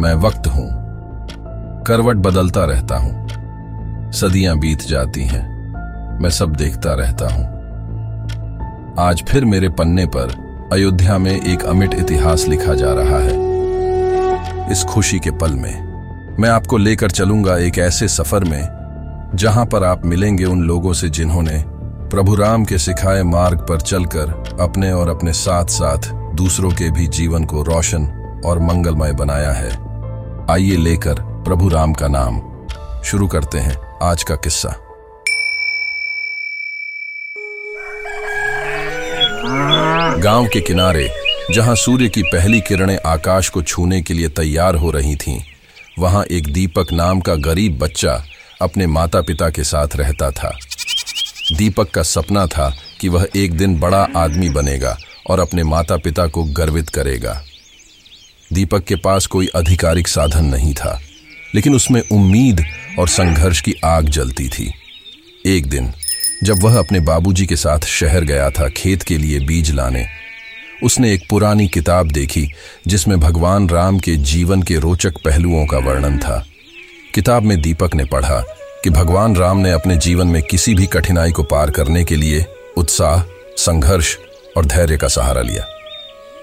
मैं वक्त हूँ। करवट बदलता रहता हूँ। सदियाँ बीत जाती हैं। मैं सब देखता रहता हूँ। आज फिर मेरे पन्ने पर अयोध्या में एक अमिट इतिहास लिखा जा रहा है। इस खुशी के पल में मैं आपको लेकर चलूँगा एक ऐसे सफ़र में, जहाँ पर आप मिलेंगे उन लोगों से जिन्होंने प्रभु राम के सिखाए मार्ग पर चलकर अपने और अपने साथ साथ दूसरों के भी जीवन को रोशन और मंगलमय बनाया है। आइए लेकर प्रभु राम का नाम शुरू करते हैं आज का किस्सा। गाँव के किनारे जहाँ सूर्य की पहली किरणें आकाश को छूने के लिए तैयार हो रही थीं, वहाँ एक दीपक नाम का गरीब बच्चा अपने माता पिता के साथ रहता था। दीपक का सपना था कि वह एक दिन बड़ा आदमी बनेगा और अपने माता पिता को गर्वित करेगा। दीपक के पास कोई आधिकारिक साधन नहीं था, लेकिन उसमें उम्मीद और संघर्ष की आग जलती थी। एक दिन, जब वह अपने बाबूजी के साथ शहर गया था खेत के लिए बीज लाने, उसने एक पुरानी किताब देखी, जिसमें भगवान राम के जीवन के रोचक पहलुओं का वर्णन था। किताब में दीपक ने पढ़ा कि भगवान राम ने अपने जीवन में किसी भी कठिनाई को पार करने के लिए उत्साह, संघर्ष और धैर्य का सहारा लिया।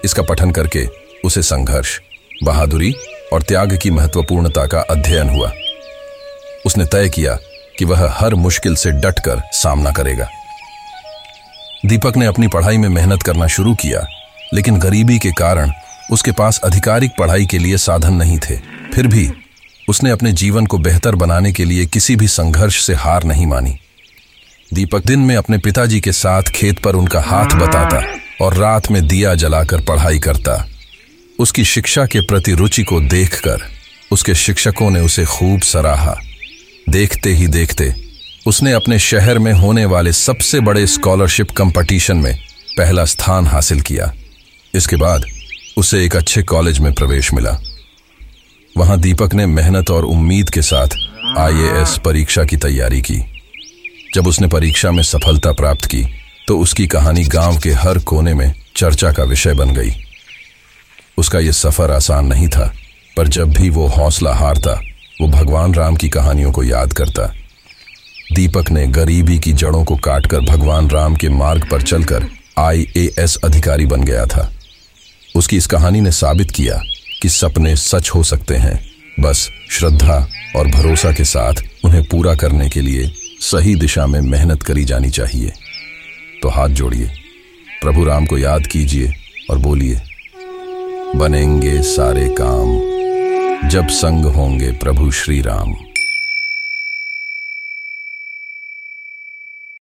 इसका पठन करके उसे संघर्ष, बहादुरी और त्याग की महत्वपूर्णता का अध्ययन हुआ। उसने तय किया कि वह हर मुश्किल से डटकर सामना करेगा। दीपक ने अपनी पढ़ाई में मेहनत करना शुरू किया, लेकिन गरीबी के कारण उसके पास आधिकारिक पढ़ाई के लिए साधन नहीं थे। फिर भी उसने अपने जीवन को बेहतर बनाने के लिए किसी भी संघर्ष से हार नहीं मानी। दीपक दिन में अपने पिताजी के साथ खेत पर उनका हाथ बताता और रात में दिया जलाकर पढ़ाई करता। उसकी शिक्षा के प्रति रुचि को देखकर उसके शिक्षकों ने उसे खूब सराहा। देखते ही देखते उसने अपने शहर में होने वाले सबसे बड़े स्कॉलरशिप कंपटीशन में पहला स्थान हासिल किया। इसके बाद उसे एक अच्छे कॉलेज में प्रवेश मिला। वहाँ दीपक ने मेहनत और उम्मीद के साथ आईएएस परीक्षा की तैयारी की। जब उसने परीक्षा में सफलता प्राप्त की तो उसकी कहानी गाँव के हर कोने में चर्चा का विषय बन गई। उसका यह सफ़र आसान नहीं था, पर जब भी वो हौसला हारता, वो भगवान राम की कहानियों को याद करता। दीपक ने गरीबी की जड़ों को काटकर भगवान राम के मार्ग पर चलकर आईएएस अधिकारी बन गया था। उसकी इस कहानी ने साबित किया कि सपने सच हो सकते हैं, बस श्रद्धा और भरोसा के साथ उन्हें पूरा करने के लिए सही दिशा में मेहनत करी जानी चाहिए। तो हाथ जोड़िए, प्रभु राम को याद कीजिए और बोलिए बनेंगे सारे काम जब संग होंगे प्रभु श्री राम